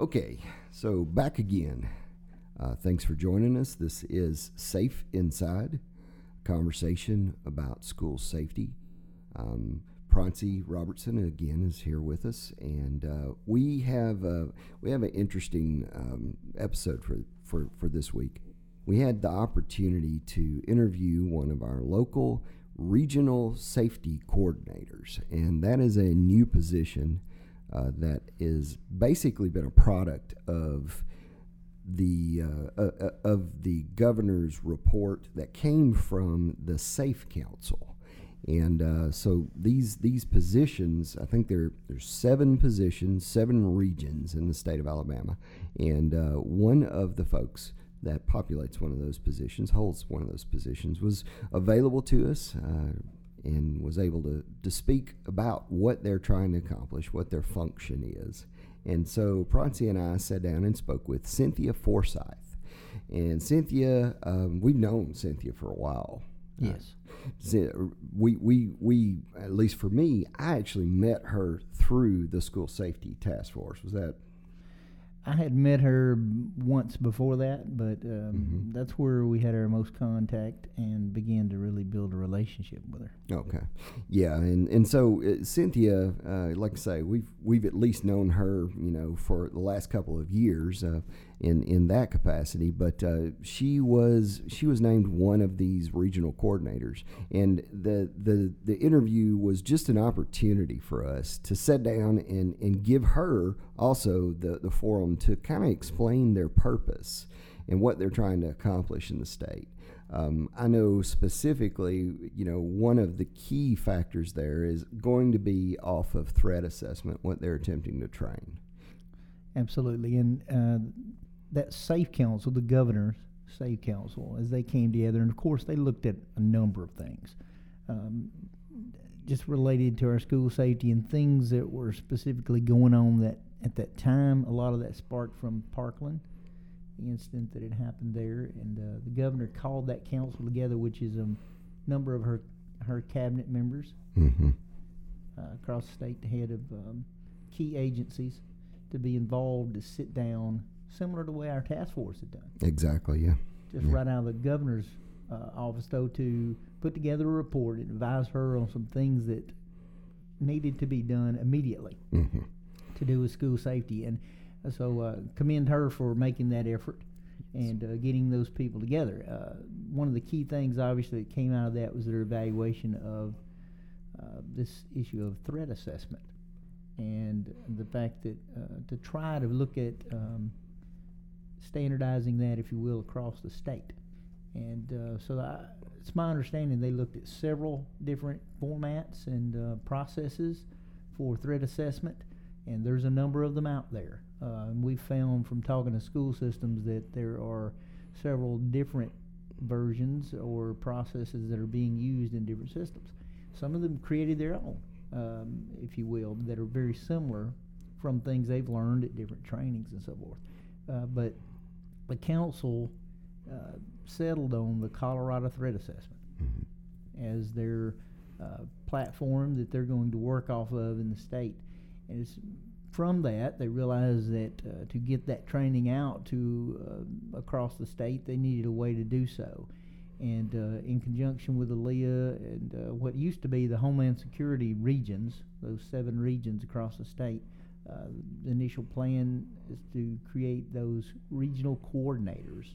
Okay, so back again. Uh, thanks for joining us. This is Safe Inside, conversation about school safety. Um, Proncy Robertson again is here with us, and uh, we have uh, we have an interesting um, episode for, for for this week. We had the opportunity to interview one of our local regional safety coordinators, and that is a new position uh, that is basically been a product of the uh, uh, uh, of the governor's report that came from the Safe Council, and uh, so these these positions, I think there there's seven positions, seven regions in the state of Alabama, and one of the folks that populates one of those positions, holds one of those positions, was available to us and was able to, to speak about what they're trying to accomplish, what their function is. And so Proncy and I sat down and spoke with Cynthia Forsyth. And Cynthia, um, we've known Cynthia for a while. Yes. Uh, we, we, we, at least for me, I actually met her through the school safety task force. Was that I had met her once before that, but um, Mhm. that's where we had our most contact and began to really build a relationship with her. Okay, yeah, and and so uh, Cynthia, uh, like I say, we've we've at least known her, you know, for the last couple of years uh, in in that capacity. But uh, she was she was named one of these regional coordinators, and the the the interview was just an opportunity for us to sit down and and give her also the the forum to kind of explain their purpose and what they're trying to accomplish in the state. Um, I know specifically, you know, one of the key factors there is going to be off of threat assessment, what they're attempting to train. Absolutely, and uh, that Safe Council, the governor's Safe Council, as they came together, and of course they looked at a number of things, um, just related to our school safety and things that were specifically going on that at that time. A lot of that sparked from Parkland, the incident that had happened there, and uh, the governor called that council together, which is a number of her her cabinet members Mm-hmm. uh, across the state, the head of um, key agencies, to be involved to sit down, similar to the way our task force had done, Exactly. Yeah. just Yeah. right out of the governor's uh, office, though, to put together a report and advise her on some things that needed to be done immediately Mm-hmm. to do with school safety. And uh, so uh, commend her for making that effort and uh, getting those people together. Uh, one of the key things, obviously, that came out of that was their evaluation of uh, this issue of threat assessment and the fact that uh, to try to look at um, standardizing that, if you will, across the state. And uh, so I, it's my understanding they looked at several different formats and uh, processes for threat assessment, and there's a number of them out there. Uh, and we found from talking to school systems that there are several different versions or processes that are being used in different systems. Some of them created their own, um, if you will, that are very similar from things they've learned at different trainings and so forth. Uh, but the council uh, settled on the Colorado Threat Assessment Mm-hmm. as their uh, platform that they're going to work off of in the state. And it's from that they realized that uh, to get that training out to uh, across the state, they needed a way to do so. And uh, in conjunction with ALEA and uh, what used to be the Homeland Security regions, those seven regions across the state, uh, the initial plan is to create those regional coordinators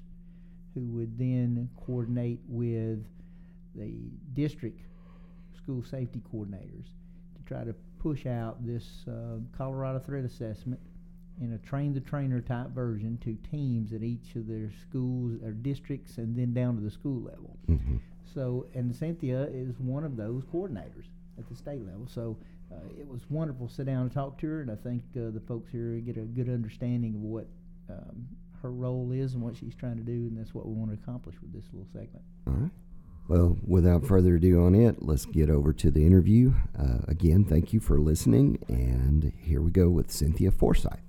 who would then coordinate with the district school safety coordinators to try to push out this uh, Colorado threat assessment in a train the trainer type version to teams at each of their schools or districts and then down to the school level. Mm-hmm. So, and Cynthia is one of those coordinators at the state level. So, uh, it was wonderful to sit down and talk to her, and I think uh, the folks here get a good understanding of what um, her role is and what she's trying to do, and that's what we want to accomplish with this little segment. All right. Well, without further ado on it, let's get over to the interview. Uh, again, thank you for listening, and here we go with Cynthia Forsyth.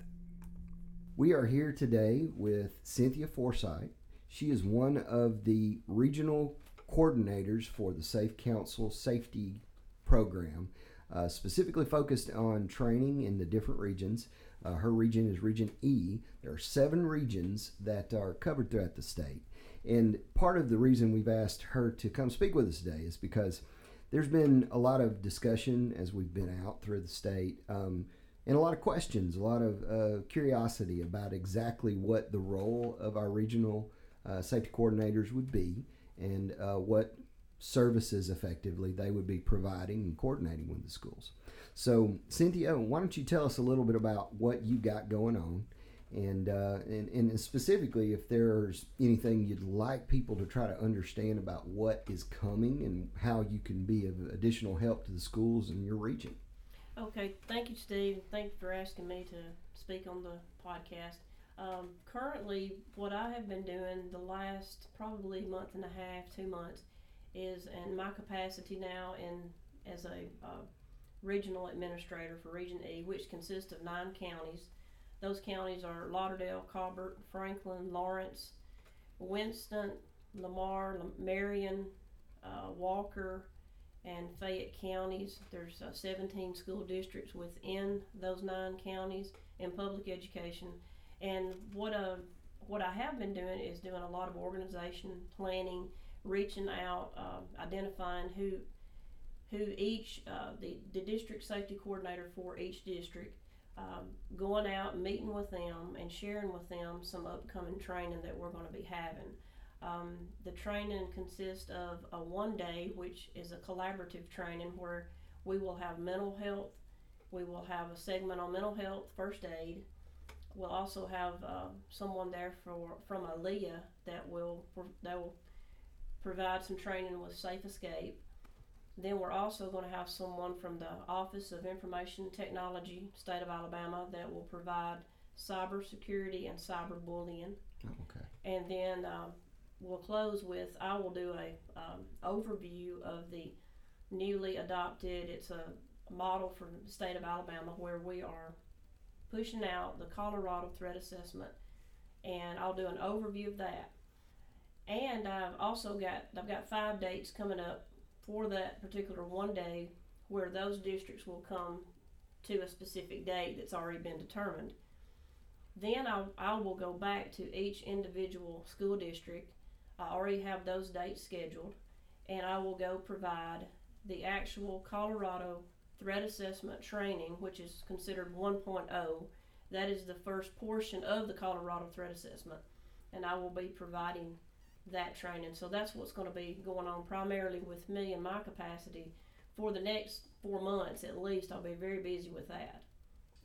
We are here today with Cynthia Forsyth. She is one of the regional coordinators for the Safe Council Safety Program. Uh, specifically focused on training in the different regions. Uh, her region is Region E. There are seven regions that are covered throughout the state. And part of the reason we've asked her to come speak with us today is because there's been a lot of discussion as we've been out through the state. Um, and a lot of questions, a lot of uh, curiosity about exactly what the role of our regional uh, safety coordinators would be and uh, what services effectively they would be providing and coordinating with the schools. So, Cynthia, why don't you tell us a little bit about what you got going on? And, uh, and, and specifically, if there's anything you'd like people to try to understand about what is coming and how you can be of additional help to the schools in your region. Okay, thank you, Steve. Thank you for asking me to speak on the podcast. Um, currently, what I have been doing the last probably month and a half, two months, is in my capacity now in as a uh, regional administrator for Region E, which consists of nine counties. Those counties are Lauderdale, Colbert, Franklin, Lawrence, Winston, Lamar, Marion, uh, Walker, and Fayette counties. There's uh, 17 school districts within those nine counties in public education. And what uh, what I have been doing is doing a lot of organization planning, reaching out, uh, identifying who who each uh, the the district safety coordinator for each district. Um, going out, meeting with them, and sharing with them some upcoming training that we're going to be having. Um, the training consists of a one day, which is a collaborative training where we will have mental health, we will have a segment on mental health, first aid. We'll also have uh, someone there for from ALEA that will that will provide some training with Safe Escape. Then we're also going to have someone from the Office of Information Technology, State of Alabama, that will provide cybersecurity and cyberbullying. Oh, okay. And then um, we'll close with I will do a um, overview of the newly adopted. It's a model for the state of Alabama where we are pushing out the Colorado threat assessment, and I'll do an overview of that. And I've also got I've got five dates coming up for that particular one day where those districts will come to a specific date that's already been determined. Then I, I will go back to each individual school district I already have those dates scheduled, and I will go provide the actual Colorado threat assessment training, which is considered 1.0. That is the first portion of the Colorado threat assessment, and I will be providing that training. So that's what's going to be going on primarily with me and my capacity for the next four months at least. I'll be very busy with that.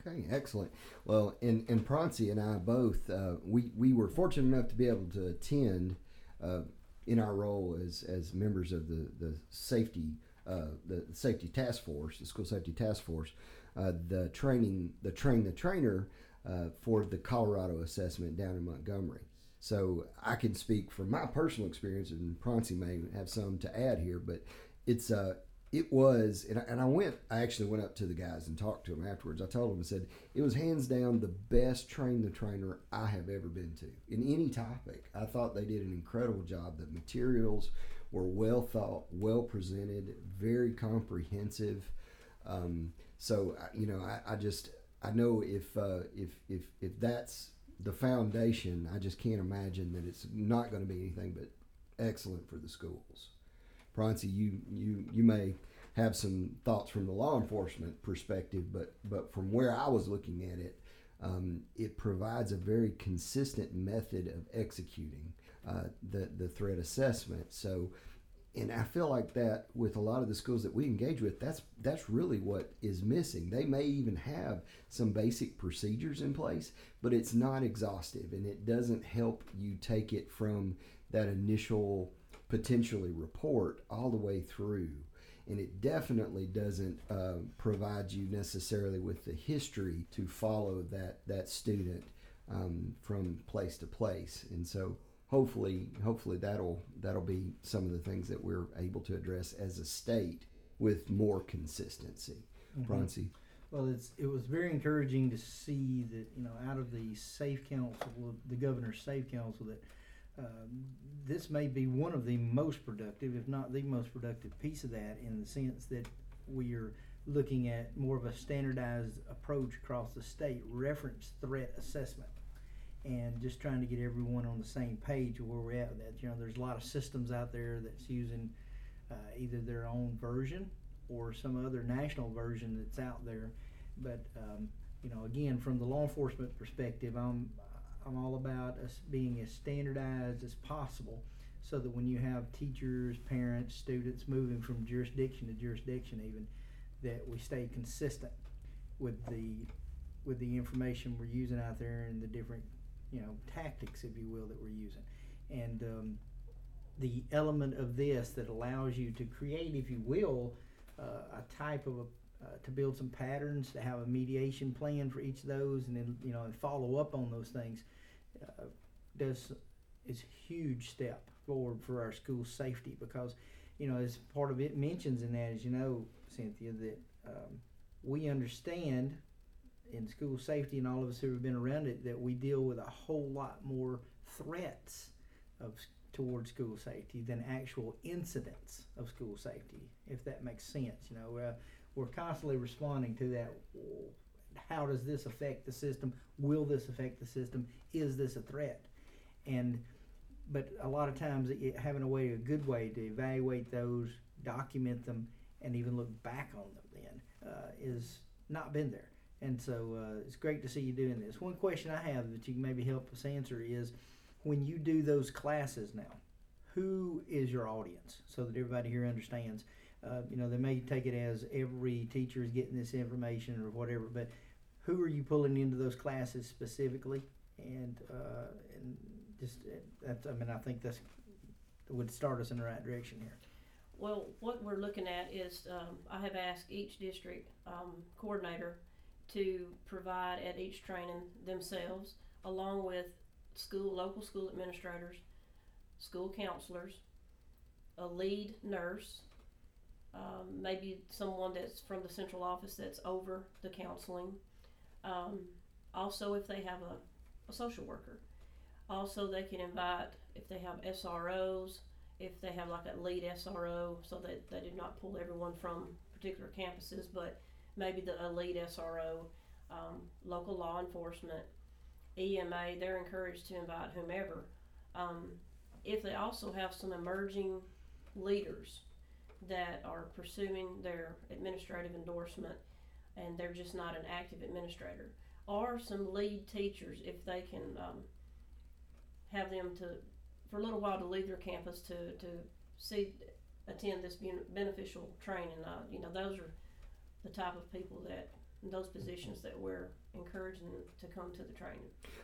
Okay, excellent. Well, and and Proncy and I both uh, we we were fortunate enough to be able to attend uh, in our role as, as members of the, the safety uh, the safety task force, the school safety task force, uh, the training the train the trainer uh, for the Colorado assessment down in Montgomery. So I can speak from my personal experience, and Prancy may have some to add here, but it's uh, it was, and I, and I went, I actually went up to the guys and talked to them afterwards. I told them, I said, it was hands down the best train the trainer I have ever been to in any topic. I thought they did an incredible job. The materials were well thought, well presented, very comprehensive. Um, so, you know, I, I, just, I know if, uh, if, if, if that's the foundation, I just can't imagine that it's not going to be anything but excellent for the schools. Prancy, you you you may have some thoughts from the law enforcement perspective, but but from where I was looking at it, um, it provides a very consistent method of executing uh, the the threat assessment. So, and I feel like that with a lot of the schools that we engage with, that's that's really what is missing. They may even have some basic procedures in place, but it's not exhaustive, and it doesn't help you take it from that initial potentially report all the way through. And it definitely doesn't uh, provide you necessarily with the history to follow that, that student um, from place to place. And so hopefully, hopefully that'll, that'll be some of the things that we're able to address as a state with more consistency. mm hmm Well, it's, it was very encouraging to see that, you know, out of the Safe Council, the governor's Safe Council, that um, this may be one of the most productive, if not the most productive piece of that, in the sense that we are looking at more of a standardized approach across the state, reference threat assessment, and just trying to get everyone on the same page of where we're at that. You know, there's a lot of systems out there that's using uh, either their own version or some other national version that's out there. But um, you know, again, from the law enforcement perspective, I'm I'm all about us being as standardized as possible, so that when you have teachers, parents, students moving from jurisdiction to jurisdiction, even that we stay consistent with the with the information we're using out there and the different you know tactics, if you will, that we're using, and um, the element of this that allows you to create, if you will, uh, a type of a uh, to build some patterns, to have a mediation plan for each of those, and then you know and follow up on those things, uh, does is a huge step forward for our school safety because you know as part of it mentions in that as you know Cynthia that um, we understand in school safety and all of us who have been around it that we deal with a whole lot more threats of towards school safety than actual incidents of school safety if that makes sense you know uh, we're constantly responding to that. How does this affect the system? Will this affect the system? Is this a threat? And but a lot of times it, having a way, a good way to evaluate those, document them, and even look back on them then uh, is not been there. And so uh, it's great to see you doing this. One question I have that you can maybe help us answer is when you do those classes now, who is your audience so that everybody here understands? Uh, you know, they may take it as every teacher is getting this information or whatever, but who are you pulling into those classes specifically? And uh, and just uh, that's I mean I think that's would start us in the right direction here. Well, what we're looking at is um, I have asked each district um, coordinator to provide at each training themselves, along with school local school administrators, school counselors, a lead nurse, um, maybe someone that's from the central office that's over the counseling. Um, also, if they have a, a social worker. Also, they can invite if they have SROs, if they have like a lead SRO, so that they do not pull everyone from particular campuses, but maybe the elite SRO, um, local law enforcement, EMA. They're encouraged to invite whomever. Um, if they also have some emerging leaders that are pursuing their administrative endorsement and they're just not an active administrator, or some lead teachers if they can um, have them to for a little while to leave their campus to to see attend this beneficial training. Uh, you know, those are the type of people that those positions that we're encouraging to come to the training.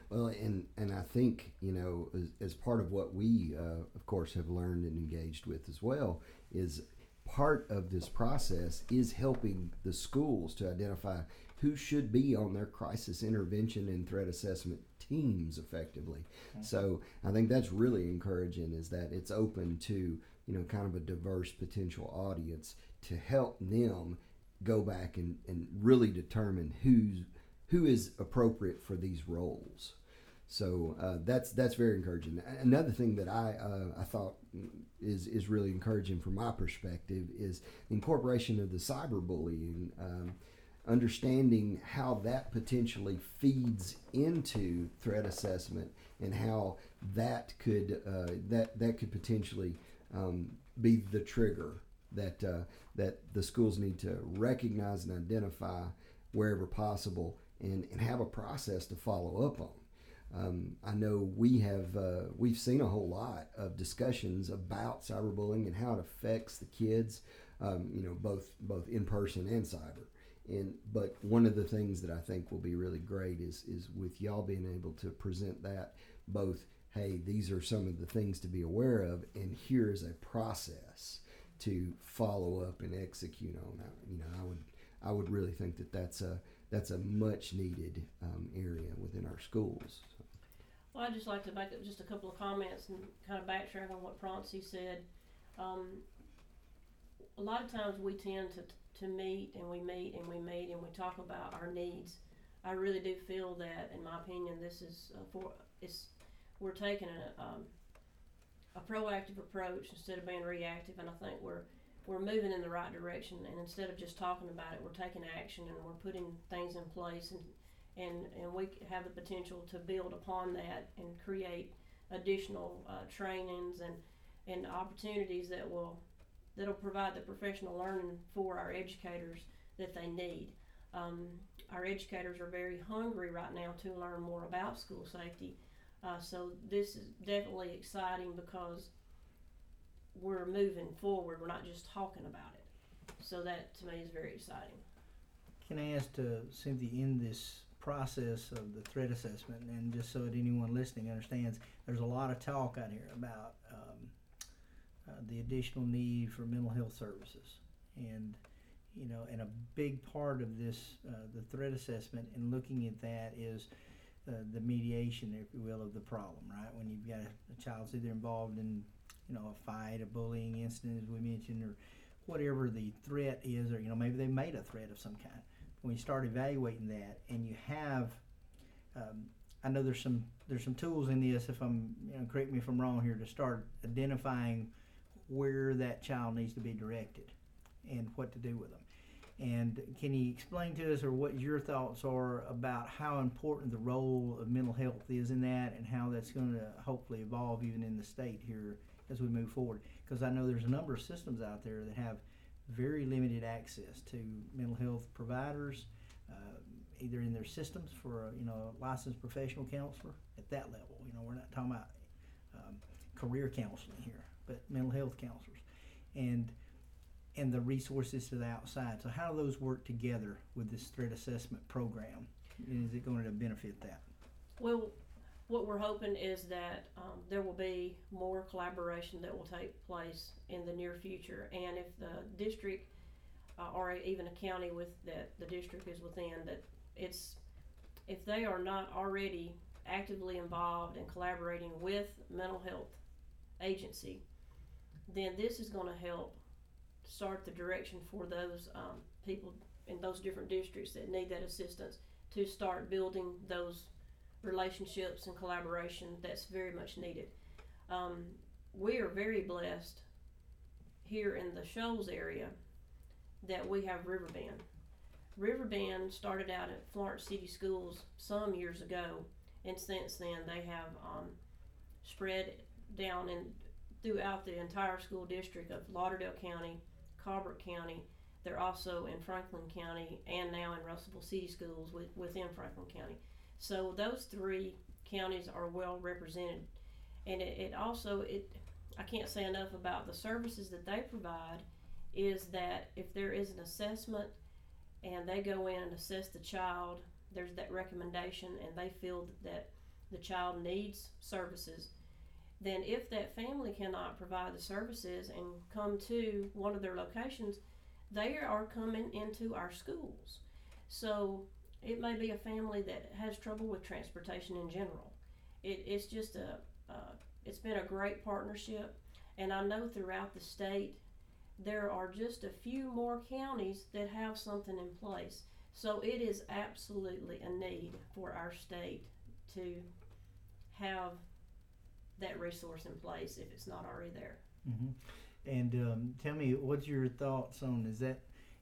Well, and and I think you know as, as part of what we uh, of course have learned and engaged with as well is part of this process is helping the schools to identify who should be on their crisis intervention and threat assessment teams effectively. Mm-hmm. So I think that's really encouraging is that it's open to, you know, kind of a diverse potential audience to help them go back and, and really determine who's who is appropriate for these roles. So uh, that's that's very encouraging. Another thing that I uh, I thought is is really encouraging from my perspective is the incorporation of the cyberbullying, um, understanding how that potentially feeds into threat assessment and how that could uh, that that could potentially um, be the trigger that uh, that the schools need to recognize and identify wherever possible and, and have a process to follow up on. Um, I know we have uh, we've seen a whole lot of discussions about cyberbullying and how it affects the kids, um, you know, both both in person and cyber. And but one of the things that I think will be really great is is with y'all being able to present that both. Hey, these are some of the things to be aware of, and here is a process to follow up and execute on. That. You know, I would I would really think that that's a that's a much needed um, area within our schools. So. Well, I'd just like to make just a couple of comments and kind of backtrack on what Proncy said. Um, a lot of times we tend to, to meet and we meet and we meet and we talk about our needs. I really do feel that, in my opinion, this is uh, for it's we're taking a um, a proactive approach instead of being reactive, and I think we're we're moving in the right direction, and instead of just talking about it, we're taking action and we're putting things in place, and and and we have the potential to build upon that and create additional uh, trainings and and opportunities that will that'll provide the professional learning for our educators that they need. Um, our educators are very hungry right now to learn more about school safety. Uh, so this is definitely exciting because we're moving forward. We're not just talking about it. So that to me is very exciting. Can I ask to Cynthia in this process of the threat assessment, and just so that anyone listening understands, there's a lot of talk out here about um, uh, the additional need for mental health services, and you know, and a big part of this, uh, the threat assessment, and looking at that is. The mediation, if you will, of the problem, right? When you've got a, a child's either involved in, you know, a fight, a bullying incident, as we mentioned, or whatever the threat is, or you know, maybe they made a threat of some kind when you start evaluating that and you have um, I know there's some there's some tools in this if I'm you know correct me if I'm wrong here to start identifying where that child needs to be directed and what to do with them. And can you explain to us or what your thoughts are about how important the role of mental health is in that and how that's going to hopefully evolve even in the state here as we move forward? Because I know there's a number of systems out there that have very limited access to mental health providers, uh, either in their systems for a, you know licensed professional counselor at that level. You know, we're not talking about um, career counseling here, but mental health counselors, and and the resources to the outside. So how do those work together with this threat assessment program? And is it going to benefit that? Well, what we're hoping is that um, there will be more collaboration that will take place in the near future. And if the district uh, or even a county with that the district is within, that it's if they are not already actively involved and collaborating with mental health agency, then this is going to help start the direction for those um, people in those different districts that need that assistance to start building those relationships and collaboration that's very much needed. Um, we are very blessed here in the Shoals area that we have Riverbend. Riverbend started out at Florence City Schools some years ago, and since then they have um, spread down and throughout the entire school district of Lauderdale County, Colbert County. They're also in Franklin County and now in Russellville City Schools with, within Franklin County. So those three counties are well represented, and it, it also it I can't say enough about the services that they provide. Is that if there is an assessment and they go in and assess the child, there's that recommendation, and they feel that the child needs services, then if that family cannot provide the services and come to one of their locations, they are coming into our schools. So it may be a family that has trouble with transportation in general. It, it's just a, uh, it's been a great partnership, and I know throughout the state there are just a few more counties that have something in place. So it is absolutely a need for our state to have that resource in place if it's not already there. Mm-hmm. And um, tell me, what's your thoughts on is that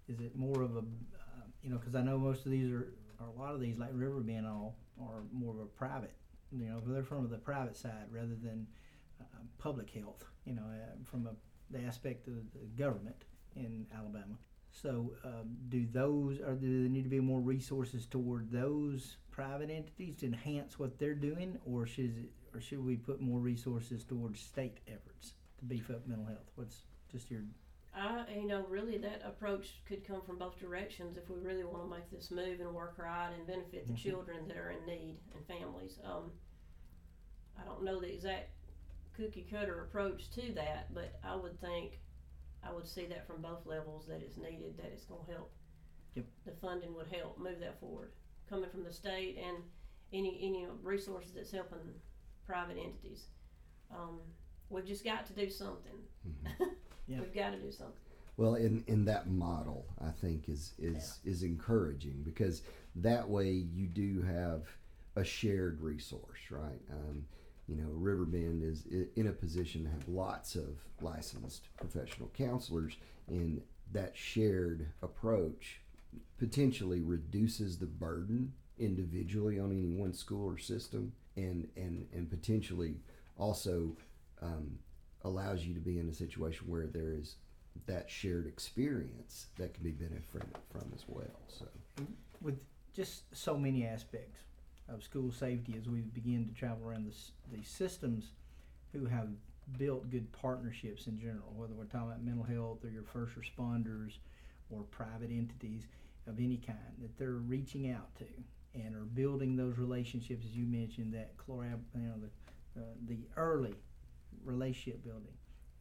is it more of a uh, you know because I know most of these are or a lot of these, like Riverbend, all are more of a private. You know, they're from the private side rather than uh, public health. You know, uh, from a, the aspect of the government in Alabama. So, um, do those or do there need to be more resources toward those private entities to enhance what they're doing, or should it, or should we put more resources towards state efforts to beef up mental health? What's just your I, you know, really that approach could come from both directions if we really want to make this move and work right and benefit the Mhm. children that are in need and families. Um, I don't know the exact cookie cutter approach to that, but I would think I would see that from both levels that it's needed, that it's going to help. Yep. The funding would help move that forward, coming from the state and any any resources that's helping private entities. Um, we've just got to do something. Yeah. We've got to do something. Well, in, in that model, I think is is is encouraging because that way you do have a shared resource, right? Um, you know, Riverbend is in a position to have lots of licensed professional counselors, and that shared approach potentially reduces the burden individually on any one school or system, and and and potentially also um, allows you to be in a situation where there is that shared experience that can be benefited from, from as well. So with just so many aspects of school safety as we begin to travel around the, these systems who have built good partnerships in general, whether we're talking about mental health or your first responders or private entities of any kind, that they're reaching out to and are building those relationships, as you mentioned, that you know, the, uh, the early relationship building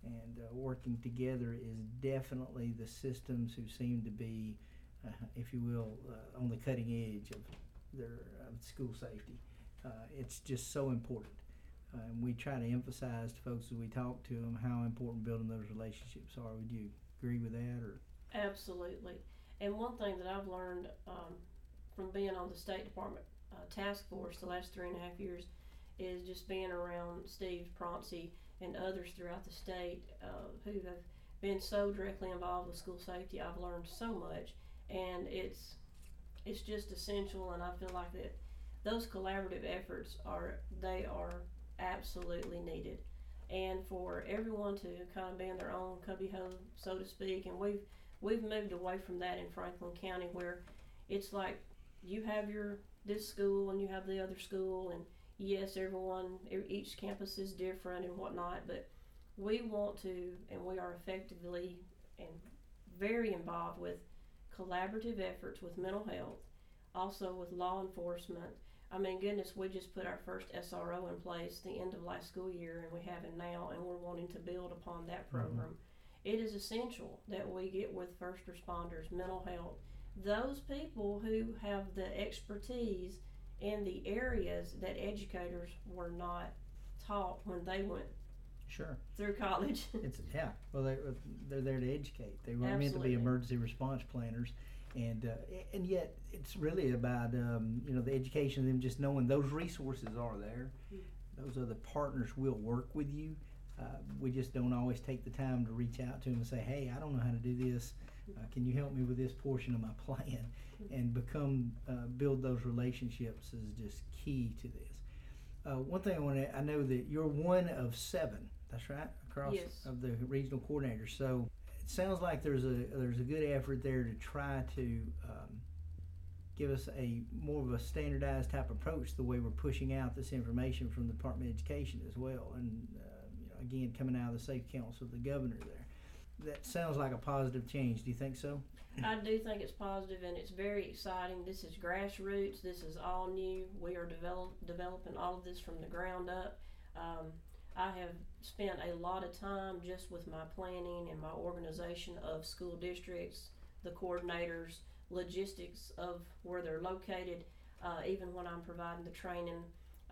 and uh, working together is definitely the systems who seem to be, uh, if you will, uh, on the cutting edge of their school safety. Uh, it's just so important. Uh, and we try to emphasize to folks as we talk to them how important building those relationships are. Would you agree with that, or Absolutely. And one thing that I've learned um, from being on the State Department uh, task force the last three and a half years is just being around Steve Proncy and others throughout the state uh, who have been so directly involved with school safety. I've learned so much, and it's it's just essential. And I feel like that those collaborative efforts are they are absolutely needed, and for everyone to kind of be in their own cubbyhole, so to speak. And we've we've moved away from that in Franklin County, where it's like you have your this school and you have the other school, and yes, everyone, each campus is different and whatnot, but we want to, and we are effectively and very involved with collaborative efforts with mental health, also with law enforcement. I mean, goodness, we just put our first SRO in place the end of last school year, and we have it now, and we're wanting to build upon that mm-hmm. program. It is essential that we get with first responders, mental health, those people who have the expertise in the areas that educators were not taught when they went sure? through college. It's yeah. Well, they they're there to educate. They were meant to be emergency response planners, and uh, and yet it's really about um, you know the education of them just knowing those resources are there. Mm. Those other partners will work with you. Uh, we just don't always take the time to reach out to them and say, "Hey, I don't know how to do this. Uh, can you help me with this portion of my plan?" And become uh, build those relationships is just key to this. Uh, one thing I want to I know that you're one of seven. That's right across Yes. of the regional coordinators. So it sounds like there's a there's a good effort there to try to um, give us a more of a standardized type approach the way we're pushing out this information from the Department of Education as well, and uh, you know, again coming out of the Safe Council of the governor there. That sounds like a positive change. Do you think so? I do think it's positive and it's very exciting. This is grassroots. This is all new. We are develop, developing all of this from the ground up. Um, I have spent a lot of time just with my planning and my organization of school districts, the coordinators, logistics of where they're located, uh, even when I'm providing the training,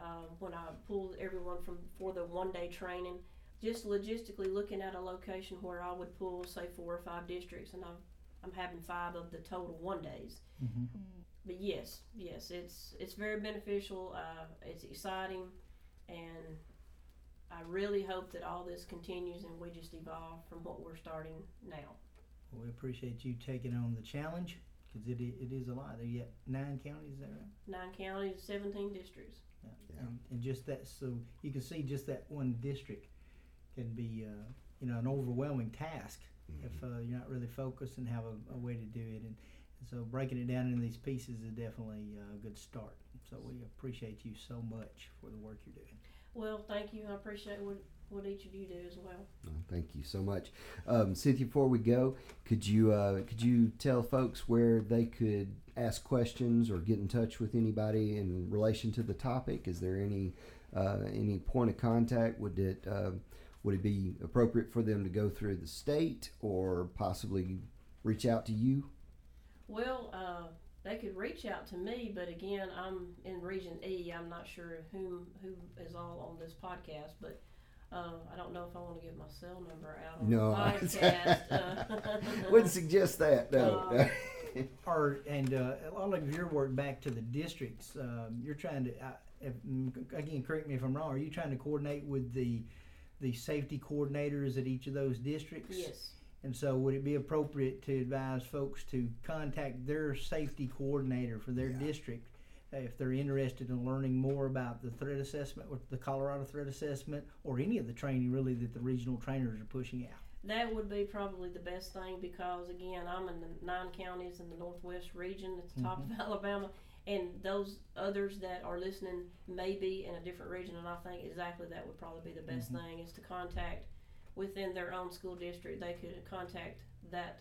uh, when I pull everyone from for the one day training, just logistically looking at a location where I would pull, say, four or five districts, and I've I'm having five of the total one days. Mm-hmm. But yes, yes, it's it's very beneficial. Uh, it's exciting, and I really hope that all this continues and we just evolve from what we're starting now. Well, we appreciate you taking on the challenge because it, it is a lot. There yet nine counties there. Nine counties, seventeen districts. Yeah. Yeah. And, and just that, so you can see just that one district can be, uh, you know, an overwhelming task if uh, you're not really focused and have a, a way to do it. And, and so breaking it down into these pieces is definitely uh, a good start. So we appreciate you so much for the work you're doing. Well, thank you. I appreciate what what each of you do as well. Oh, thank you so much, um, Cynthia. Before we go, could you uh, could you tell folks where they could ask questions or get in touch with anybody in relation to the topic? Is there any uh, any point of contact? Would it uh, would it be appropriate for them to go through the state or possibly reach out to you? Well, uh, they could reach out to me, but again, I'm in Region E. I'm not sure whom who is all on this podcast, but uh, I don't know if I want to give my cell number out on No, the podcast. uh, Wouldn't suggest that. No. Uh, Or and uh, a lot of your work back to the districts. Um, you're trying to, uh, if, again, correct me if I'm wrong. Are you trying to coordinate with the the safety coordinators at each of those districts? Yes. And so, would it be appropriate to advise folks to contact their safety coordinator for their Yeah. district uh, if they're interested in learning more about the threat assessment, or the Colorado threat assessment, or any of the training really that the regional trainers are pushing out? That would be probably the best thing because again, I'm in the nine counties in the northwest region at the top of Alabama, and those others that are listening may be in a different region. And I think exactly that would probably be the best thing is to contact within their own school district. They could contact that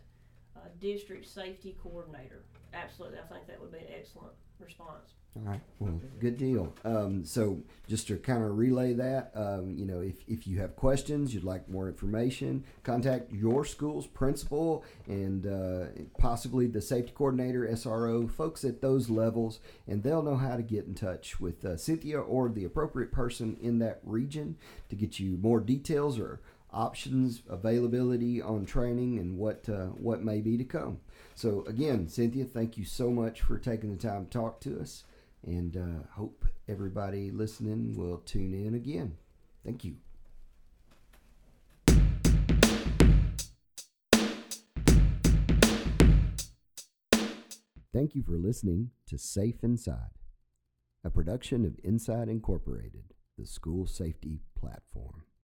uh, district safety coordinator. Absolutely, I think that would be an excellent response. All right. Well, good deal. Um, so just to kind of relay that, um, you know, if, if you have questions, you'd like more information, contact your school's principal and uh, possibly the safety coordinator, SRO, folks at those levels, and they'll know how to get in touch with uh, Cynthia or the appropriate person in that region to get you more details or options, availability on training, and what uh, what may be to come. So again, Cynthia, thank you so much for taking the time to talk to us, and uh, hope everybody listening will tune in again. Thank you. Thank you for listening to Safe Inside, a production of Inside Incorporated, the school safety platform.